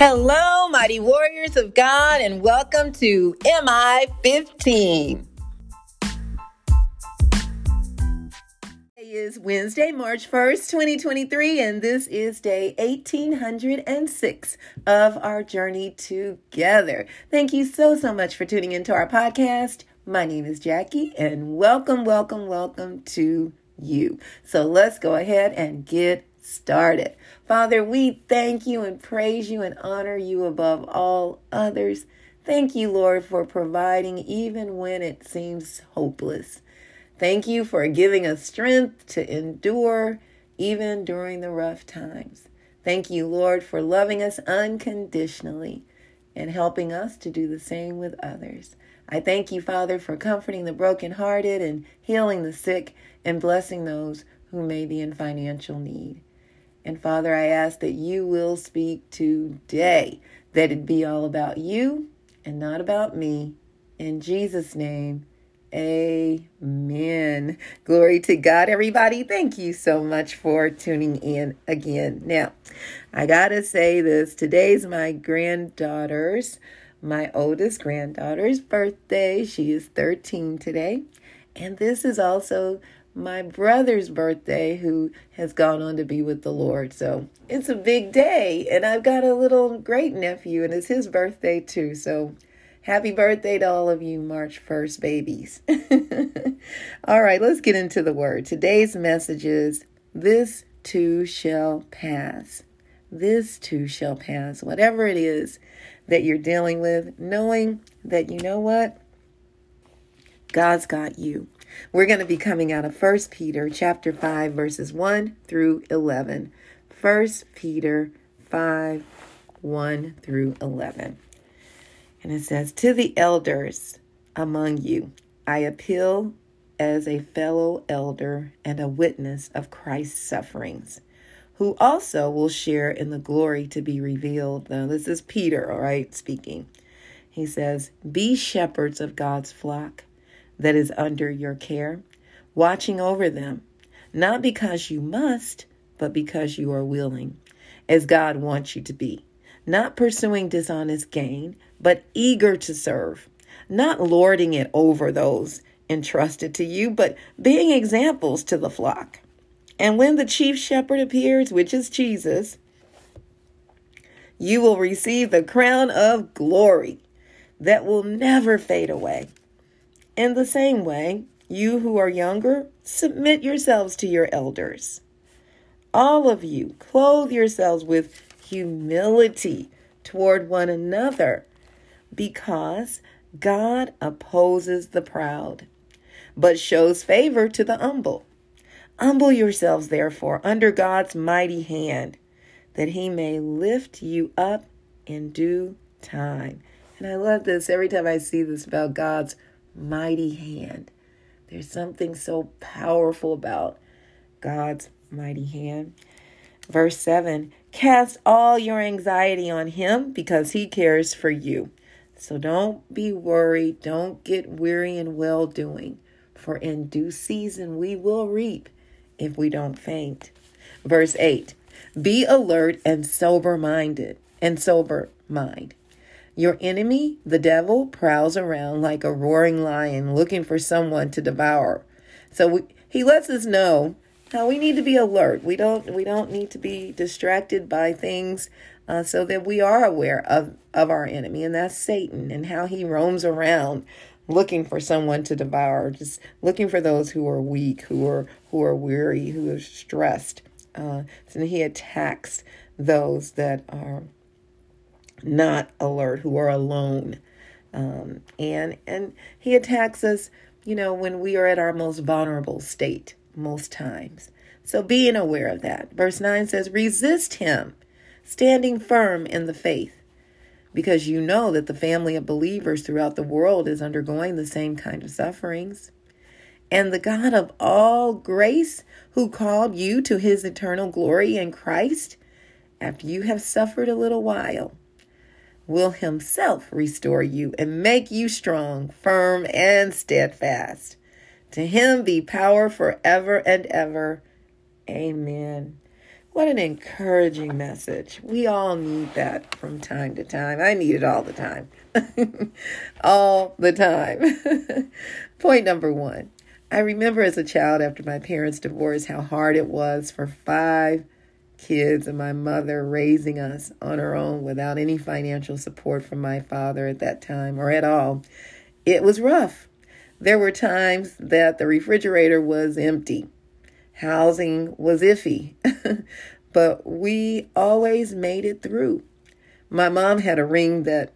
Hello, mighty warriors of God, and welcome to MI 15. Today is Wednesday, March 1st, 2023, and this is day 1806 of our journey together. Thank you so, so much for tuning into our podcast. My name is Jackie, and welcome, welcome, welcome to you. So let's go ahead and get started. Father, we thank you and praise you and honor you above all others. Thank you, Lord, for providing even when it seems hopeless. Thank you for giving us strength to endure even during the rough times. Thank you, Lord, for loving us unconditionally and helping us to do the same with others. I thank you, Father, for comforting the brokenhearted and healing the sick and blessing those who may be in financial need. And Father, I ask that you will speak today, that it be all about you and not about me. In Jesus' name, amen. Glory to God, everybody. Thank you so much for tuning in again. Now, I got to say this today's my granddaughter's, my oldest granddaughter's birthday. She is 13 today. And this is also my brother's birthday, who has gone on to be with the Lord. So it's a big day. And I've got a little great nephew, and it's his birthday too. So happy birthday to all of you March 1st babies. all right, let's get into the word. Today's message is This too shall pass. This too shall pass. Whatever it is that you're dealing with, knowing that you know what? God's got you. We're going to be coming out of 1 Peter chapter 5 verses 1 through 11. 1 Peter 5 1 through 11. And it says, To the elders among you, I appeal as a fellow elder and a witness of Christ's sufferings, who also will share in the glory to be revealed. Now, this is Peter, all right, speaking. He says, Be shepherds of God's flock that is under your care, watching over them, not because you must, but because you are willing, as God wants you to be, not pursuing dishonest gain, but eager to serve, not lording it over those entrusted to you, but being examples to the flock. And when the chief shepherd appears, which is Jesus, you will receive the crown of glory that will never fade away. In the same way, you who are younger, submit yourselves to your elders. All of you, clothe yourselves with humility toward one another, because God opposes the proud, but shows favor to the humble. Humble yourselves, therefore, under God's mighty hand, that he may lift you up in due time. And I love this every time I see this about God's mighty hand. There's something so powerful about God's mighty hand. Verse 7 Cast all your anxiety on Him because He cares for you. So don't be worried. Don't get weary in well doing, for in due season we will reap if we don't faint. Verse 8 Be alert and sober minded, and sober mind. Your enemy, the devil, prowls around like a roaring lion looking for someone to devour. So we, he lets us know how we need to be alert. We don't we don't need to be distracted by things uh, so that we are aware of of our enemy and that's Satan and how he roams around looking for someone to devour, just looking for those who are weak, who are who are weary, who are stressed. Uh, he attacks those that are not alert, who are alone. Um, and and he attacks us, you know, when we are at our most vulnerable state most times. So being aware of that. Verse 9 says, resist him, standing firm in the faith, because you know that the family of believers throughout the world is undergoing the same kind of sufferings. And the God of all grace, who called you to his eternal glory in Christ, after you have suffered a little while, will himself restore you and make you strong, firm, and steadfast. To him be power forever and ever. Amen. What an encouraging message. We all need that from time to time. I need it all the time. all the time. Point number one I remember as a child after my parents' divorce how hard it was for five kids and my mother raising us on her own without any financial support from my father at that time or at all. It was rough. There were times that the refrigerator was empty, housing was iffy, but we always made it through. My mom had a ring that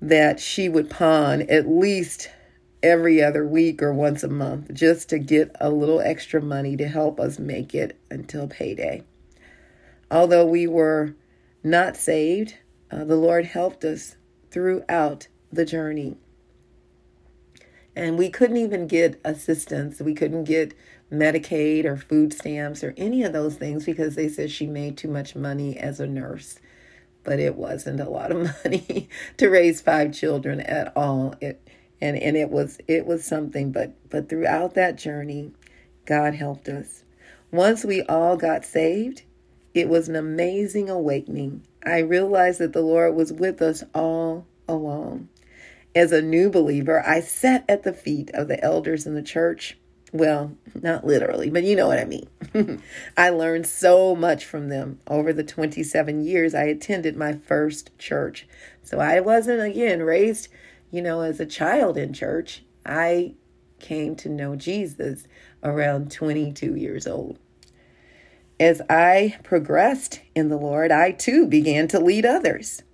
that she would pawn at least every other week or once a month just to get a little extra money to help us make it until payday. Although we were not saved, uh, the Lord helped us throughout the journey. And we couldn't even get assistance. We couldn't get Medicaid or food stamps or any of those things because they said she made too much money as a nurse. But it wasn't a lot of money to raise five children at all. It and and it was it was something but but throughout that journey god helped us once we all got saved it was an amazing awakening. I realized that the lord was with us all along. As a new believer i sat at the feet of the elders in the church. Well not literally but you know what i mean. I learned so much from them. Over the 27 years i attended my first church. So i wasn't again raised you know, as a child in church, I came to know Jesus around 22 years old. As I progressed in the Lord, I too began to lead others.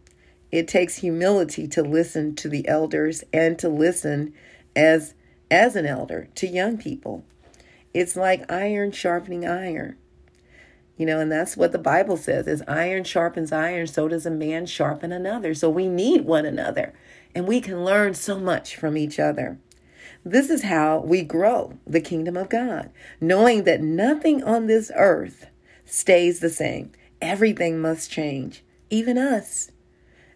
It takes humility to listen to the elders and to listen as as an elder to young people. It's like iron sharpening iron. You know, and that's what the Bible says as iron sharpens iron, so does a man sharpen another. So we need one another and we can learn so much from each other. This is how we grow the kingdom of God, knowing that nothing on this earth stays the same. Everything must change, even us.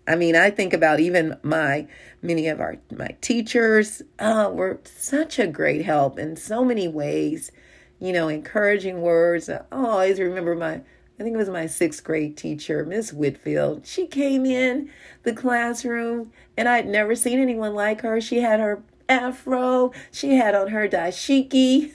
I mean, I think about even my many of our my teachers uh, were such a great help in so many ways. You know, encouraging words. I always remember my I think it was my sixth grade teacher, Miss Whitfield. She came in the classroom and I'd never seen anyone like her. She had her afro, she had on her dashiki.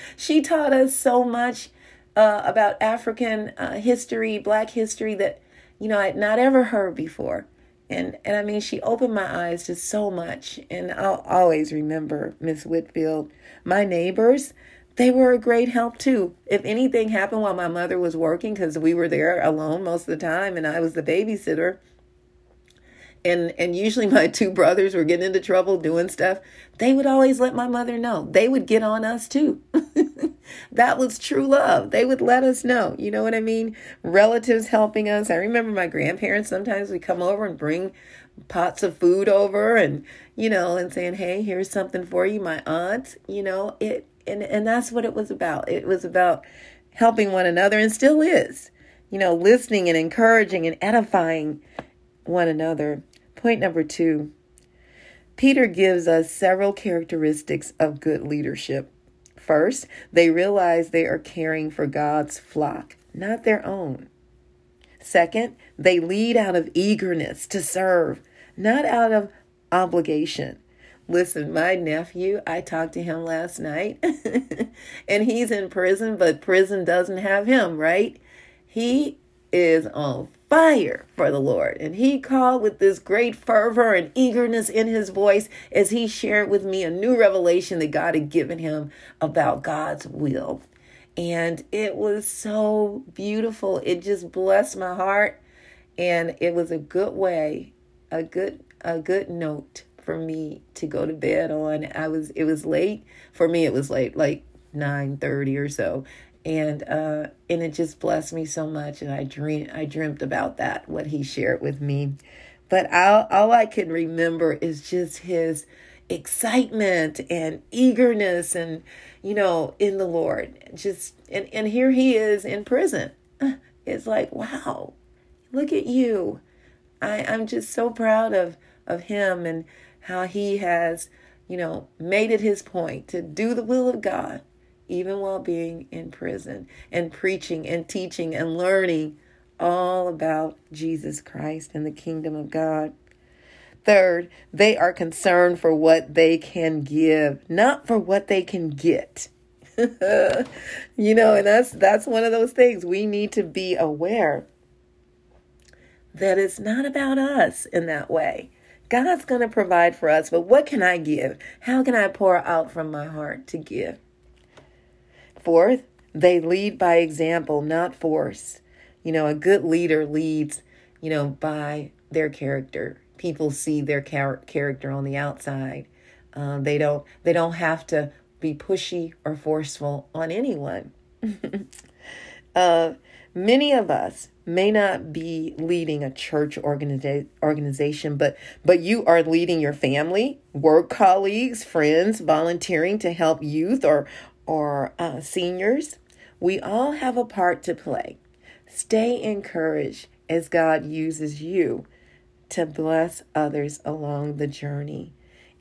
she taught us so much uh, about African uh, history, black history that, you know, I'd not ever heard before. And, and I mean, she opened my eyes to so much. And I'll always remember Miss Whitfield. My neighbors, they were a great help too. If anything happened while my mother was working, because we were there alone most of the time and I was the babysitter, and and usually my two brothers were getting into trouble doing stuff, they would always let my mother know. They would get on us too. that was true love. They would let us know. You know what I mean? Relatives helping us. I remember my grandparents sometimes would come over and bring pots of food over and you know and saying hey here's something for you my aunt you know it and and that's what it was about it was about helping one another and still is you know listening and encouraging and edifying one another point number 2 Peter gives us several characteristics of good leadership. First they realize they are caring for God's flock not their own. Second they lead out of eagerness to serve not out of obligation. Listen, my nephew, I talked to him last night, and he's in prison, but prison doesn't have him, right? He is on fire for the Lord. And he called with this great fervor and eagerness in his voice as he shared with me a new revelation that God had given him about God's will. And it was so beautiful. It just blessed my heart. And it was a good way, a good, a good note for me to go to bed on. I was it was late for me. It was late, like nine thirty or so, and uh, and it just blessed me so much. And I dream I dreamt about that what he shared with me, but all all I can remember is just his excitement and eagerness and you know in the lord. Just and and here he is in prison. It's like wow look at you. I i'm just so proud of of him and how he has, you know, made it his point to do the will of God even while being in prison and preaching and teaching and learning all about Jesus Christ and the kingdom of God. Third, they are concerned for what they can give, not for what they can get. you know, and that's that's one of those things we need to be aware that it's not about us in that way. God's going to provide for us, but what can I give? How can I pour out from my heart to give? Fourth, they lead by example, not force. You know, a good leader leads, you know, by their character. People see their char- character on the outside. Uh, they don't. They don't have to be pushy or forceful on anyone. uh, many of us may not be leading a church organiza- organization, but but you are leading your family, work colleagues, friends, volunteering to help youth or or uh, seniors. We all have a part to play. Stay encouraged as God uses you to bless others along the journey,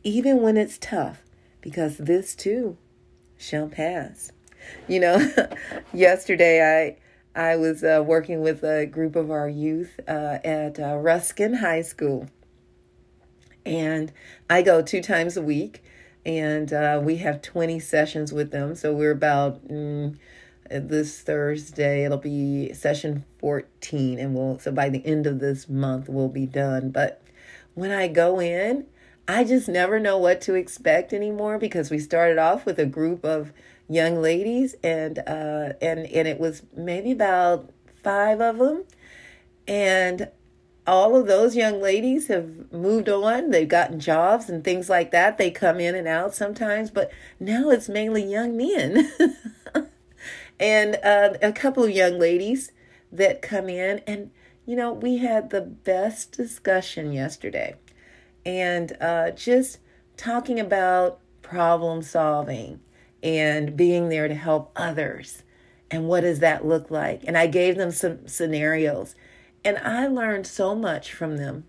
even when it's tough, because this too shall pass. You know, yesterday I I was uh, working with a group of our youth uh, at uh, Ruskin High School. And I go two times a week, and uh, we have 20 sessions with them. So we're about mm, this Thursday, it'll be session 14, and we'll, so by the end of this month, we'll be done. But when I go in, I just never know what to expect anymore because we started off with a group of young ladies, and uh, and and it was maybe about five of them, and all of those young ladies have moved on. They've gotten jobs and things like that. They come in and out sometimes, but now it's mainly young men, and uh, a couple of young ladies that come in and. You know, we had the best discussion yesterday and uh, just talking about problem solving and being there to help others. And what does that look like? And I gave them some scenarios. And I learned so much from them.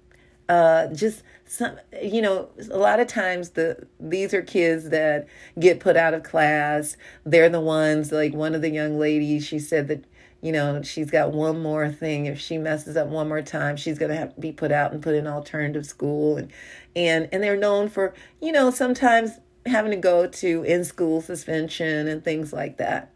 Uh, just some, you know, a lot of times the these are kids that get put out of class. They're the ones like one of the young ladies. She said that you know she's got one more thing. If she messes up one more time, she's gonna have to be put out and put in alternative school. And and and they're known for you know sometimes having to go to in school suspension and things like that.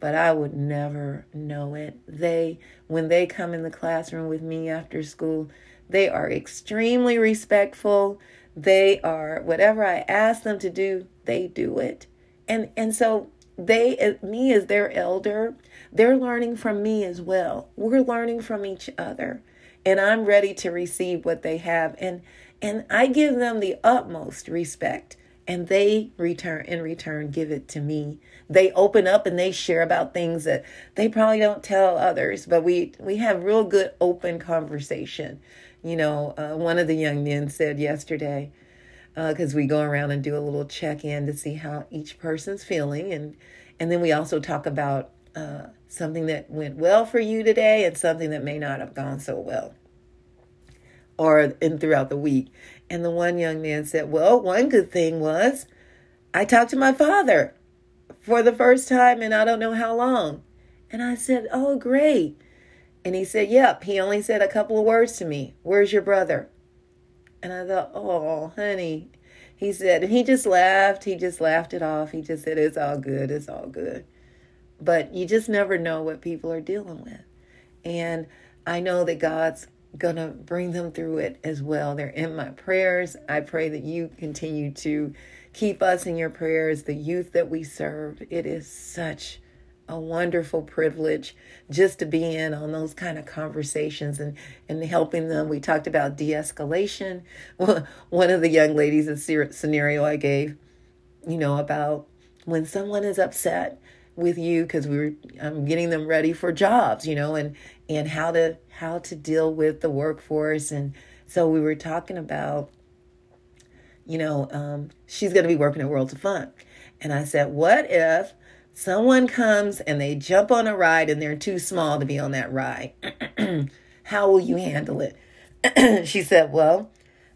But I would never know it. They, when they come in the classroom with me after school, they are extremely respectful. They are, whatever I ask them to do, they do it. And, and so they, me as their elder, they're learning from me as well. We're learning from each other. And I'm ready to receive what they have. And, and I give them the utmost respect and they return in return give it to me they open up and they share about things that they probably don't tell others but we we have real good open conversation you know uh, one of the young men said yesterday because uh, we go around and do a little check-in to see how each person's feeling and and then we also talk about uh, something that went well for you today and something that may not have gone so well or in throughout the week. And the one young man said, Well, one good thing was I talked to my father for the first time and I don't know how long. And I said, Oh, great. And he said, Yep, he only said a couple of words to me. Where's your brother? And I thought, Oh, honey. He said, and he just laughed. He just laughed it off. He just said, It's all good. It's all good. But you just never know what people are dealing with. And I know that God's going to bring them through it as well. They're in my prayers. I pray that you continue to keep us in your prayers, the youth that we serve. It is such a wonderful privilege just to be in on those kind of conversations and, and helping them. We talked about de escalation. One of the young ladies, a scenario I gave, you know, about when someone is upset with you because we were I'm getting them ready for jobs, you know, and and how to how to deal with the workforce. And so we were talking about you know um, she's going to be working at Worlds of Fun and I said what if someone comes and they jump on a ride and they're too small to be on that ride? How will you handle it? She said well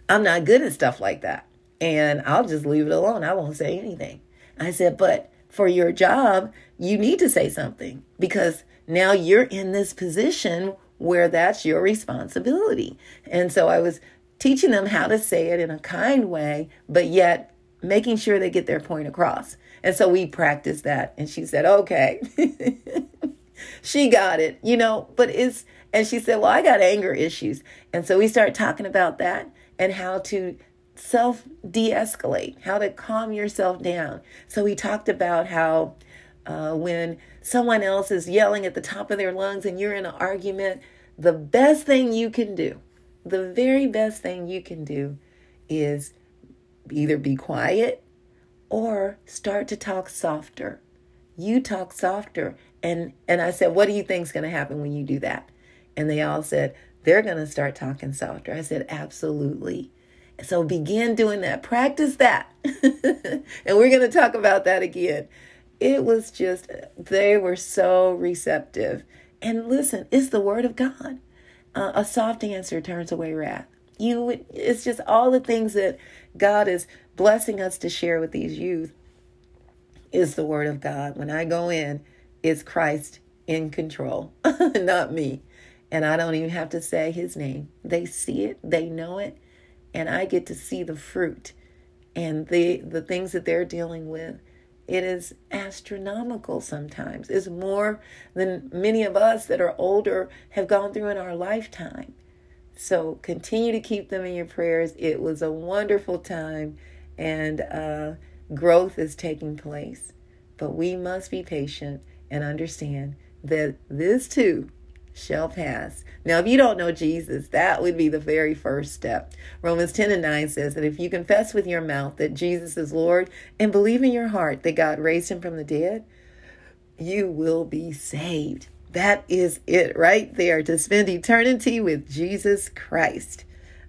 I'm not good at stuff like that and I'll just leave it alone. I won't say anything. I said but for your job, you need to say something because now you're in this position where that's your responsibility. And so I was teaching them how to say it in a kind way, but yet making sure they get their point across. And so we practiced that. And she said, okay. she got it, you know, but it's, and she said, well, I got anger issues. And so we started talking about that and how to self de escalate, how to calm yourself down. So we talked about how uh, when someone else is yelling at the top of their lungs and you're in an argument, the best thing you can do, the very best thing you can do is either be quiet or start to talk softer. You talk softer. And and I said, "What do you think is going to happen when you do that?" And they all said, "They're going to start talking softer." I said, "Absolutely." So begin doing that. Practice that. and we're going to talk about that again. It was just they were so receptive. And listen, it's the word of God. Uh, a soft answer turns away wrath. You it's just all the things that God is blessing us to share with these youth is the word of God. When I go in, it's Christ in control, not me. And I don't even have to say his name. They see it, they know it, and I get to see the fruit and the the things that they're dealing with. It is astronomical sometimes. It's more than many of us that are older have gone through in our lifetime. So continue to keep them in your prayers. It was a wonderful time and uh, growth is taking place. But we must be patient and understand that this too shall pass. Now, if you don't know Jesus, that would be the very first step. Romans 10 and 9 says that if you confess with your mouth that Jesus is Lord and believe in your heart that God raised him from the dead, you will be saved. That is it right there to spend eternity with Jesus Christ.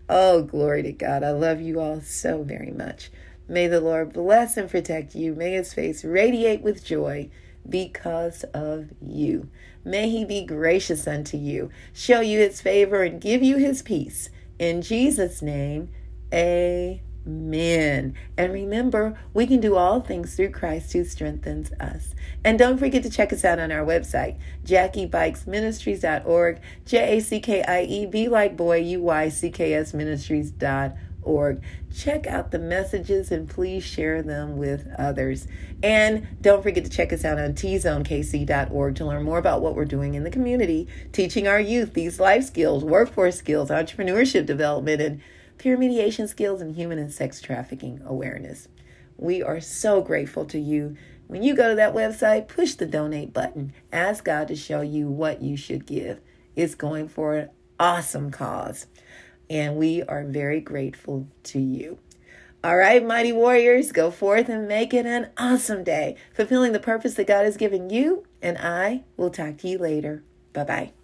Oh, glory to God. I love you all so very much. May the Lord bless and protect you. May his face radiate with joy because of you. May he be gracious unto you, show you his favor, and give you his peace. In Jesus' name, amen. And remember, we can do all things through Christ who strengthens us. And don't forget to check us out on our website, JackieBuycksMinistries.org, J A C K I E B like boy, U Y C K S Ministries.org org. Check out the messages and please share them with others. And don't forget to check us out on tzonekc.org to learn more about what we're doing in the community, teaching our youth these life skills, workforce skills, entrepreneurship development, and peer mediation skills and human and sex trafficking awareness. We are so grateful to you. When you go to that website, push the donate button. Ask God to show you what you should give. It's going for an awesome cause and we are very grateful to you. All right, mighty warriors, go forth and make it an awesome day, fulfilling the purpose that God has given you, and I will talk to you later. Bye bye.